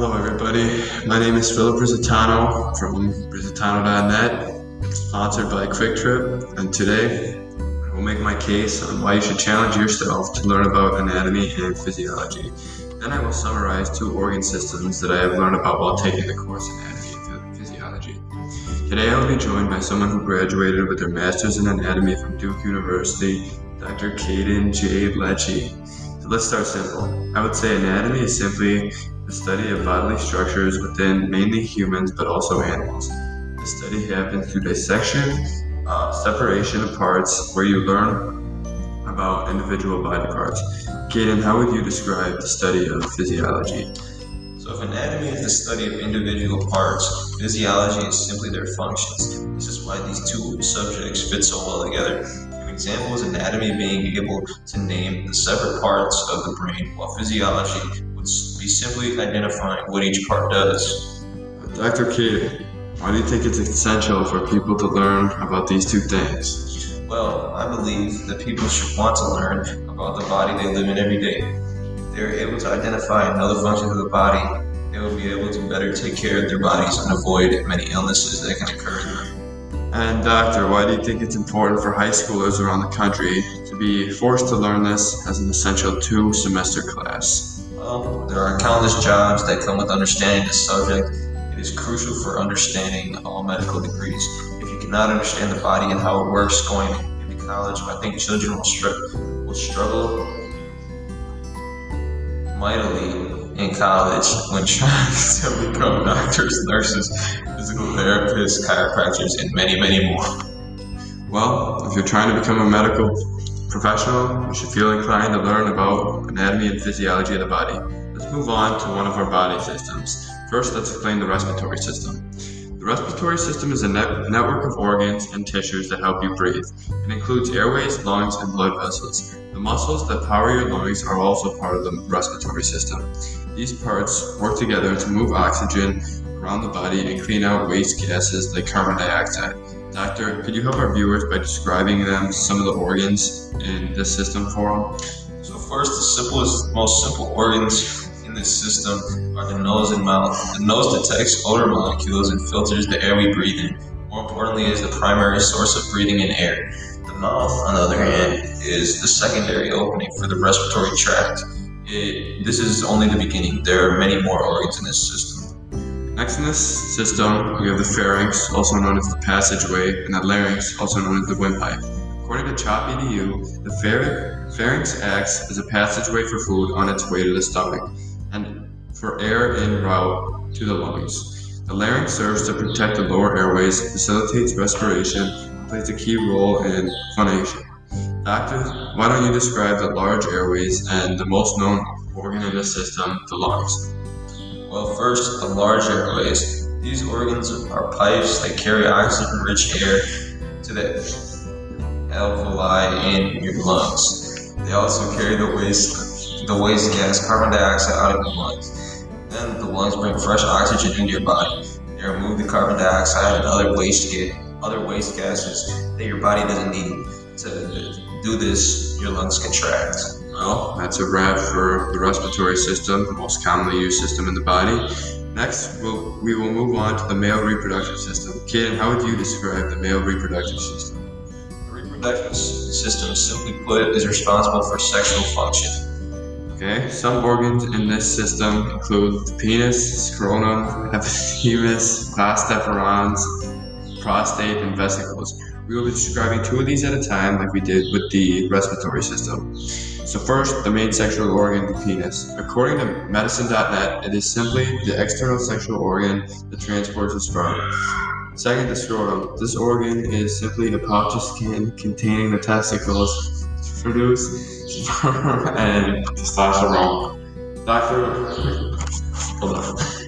Hello, everybody. My name is Philip Rizzitano from Rizzitano.net, sponsored by QuikTrip, and today I will make my case on why you should challenge yourself to learn about anatomy and physiology. Then I will summarize two organ systems that I have learned about while taking the course in Anatomy and Physiology. Today I will be joined by someone who graduated with their Master's in Anatomy from Duke University, Dr. Caiden J. Lecce. So let's start simple. I would say anatomy is simply the study of bodily structures within mainly humans but also animals. The study happens through dissection, uh, separation of parts, where you learn about individual body parts. Caiden, how would you describe the study of physiology? So, if anatomy is the study of individual parts, physiology is simply their functions. This is why these two subjects fit so well together. Example is anatomy being able to name the separate parts of the brain, while physiology would be simply identifying what each part does. Dr. Caiden, why do you think it's essential for people to learn about these two things? Well, I believe that people should want to learn about the body they live in every day. If they're able to identify the functions of the body, they will be able to better take care of their bodies and avoid many illnesses that can occur And, Doctor, why do you think it's important for high schoolers around the country to be forced to learn this as an essential two semester class? Well, there are countless jobs that come with understanding this subject. It is crucial for understanding all medical degrees. If you cannot understand the body and how it works going into college, I think children will, str- will struggle mightily in college when trying to become doctors, nurses, physical therapists, chiropractors, and many, many more. Well, if you're trying to become a medical professional, you should feel inclined to learn about anatomy and physiology of the body. Let's move on to one of our body systems. First, let's explain the respiratory system. The respiratory system is a net- network of organs and tissues that help you breathe. It includes airways, lungs, and blood vessels. The muscles that power your lungs are also part of the respiratory system. These parts work together to move oxygen around the body and clean out waste gases like carbon dioxide. Doctor, could you help our viewers by describing them, some of the organs in this system for them? So first, the simplest, most simple organs in this system are the nose and mouth. The nose detects odor molecules and filters the air we breathe in. More importantly, is the primary source of breathing in air. The mouth, on the other hand, is the secondary opening for the respiratory tract. It, this is only the beginning. There are many more organs in this system. Next in this system, we have the pharynx, also known as the passageway, and the larynx, also known as the windpipe. According to CHOP-EDU, the pharynx acts as a passageway for food on its way to the stomach and for air en route to the lungs. The larynx serves to protect the lower airways, facilitates respiration, and plays a key role in phonation. Doctor, why don't you describe the large airways and the most known organ in the system, the lungs? Well, first, the large airways. These organs are pipes that carry oxygen-rich air to the alveoli in your lungs. They also carry the waste, the waste gas, carbon dioxide, out of your lungs. Then the lungs bring fresh oxygen into your body. They remove the carbon dioxide and other waste, other waste gases that your body doesn't need. To do this, your lungs contract. Well, that's a wrap for the respiratory system, the most commonly used system in the body. Next, we'll, we will move on to the male reproductive system. Caiden, how would you describe the male reproductive system? The reproductive system, simply put, is responsible for sexual function. Okay, some organs in this system include the penis, scrotum, epididymis, vas deferens, prostate, and vesicles. We will be describing two of these at a time, like we did with the respiratory system. So, first, the main sexual organ, the penis. According to medicine.net, it is simply the external sexual organ that transports the sperm. Second, the scrotum. This organ is simply a pouch of skin containing the testicles to produce sperm and testosterone. Doctor, hold on.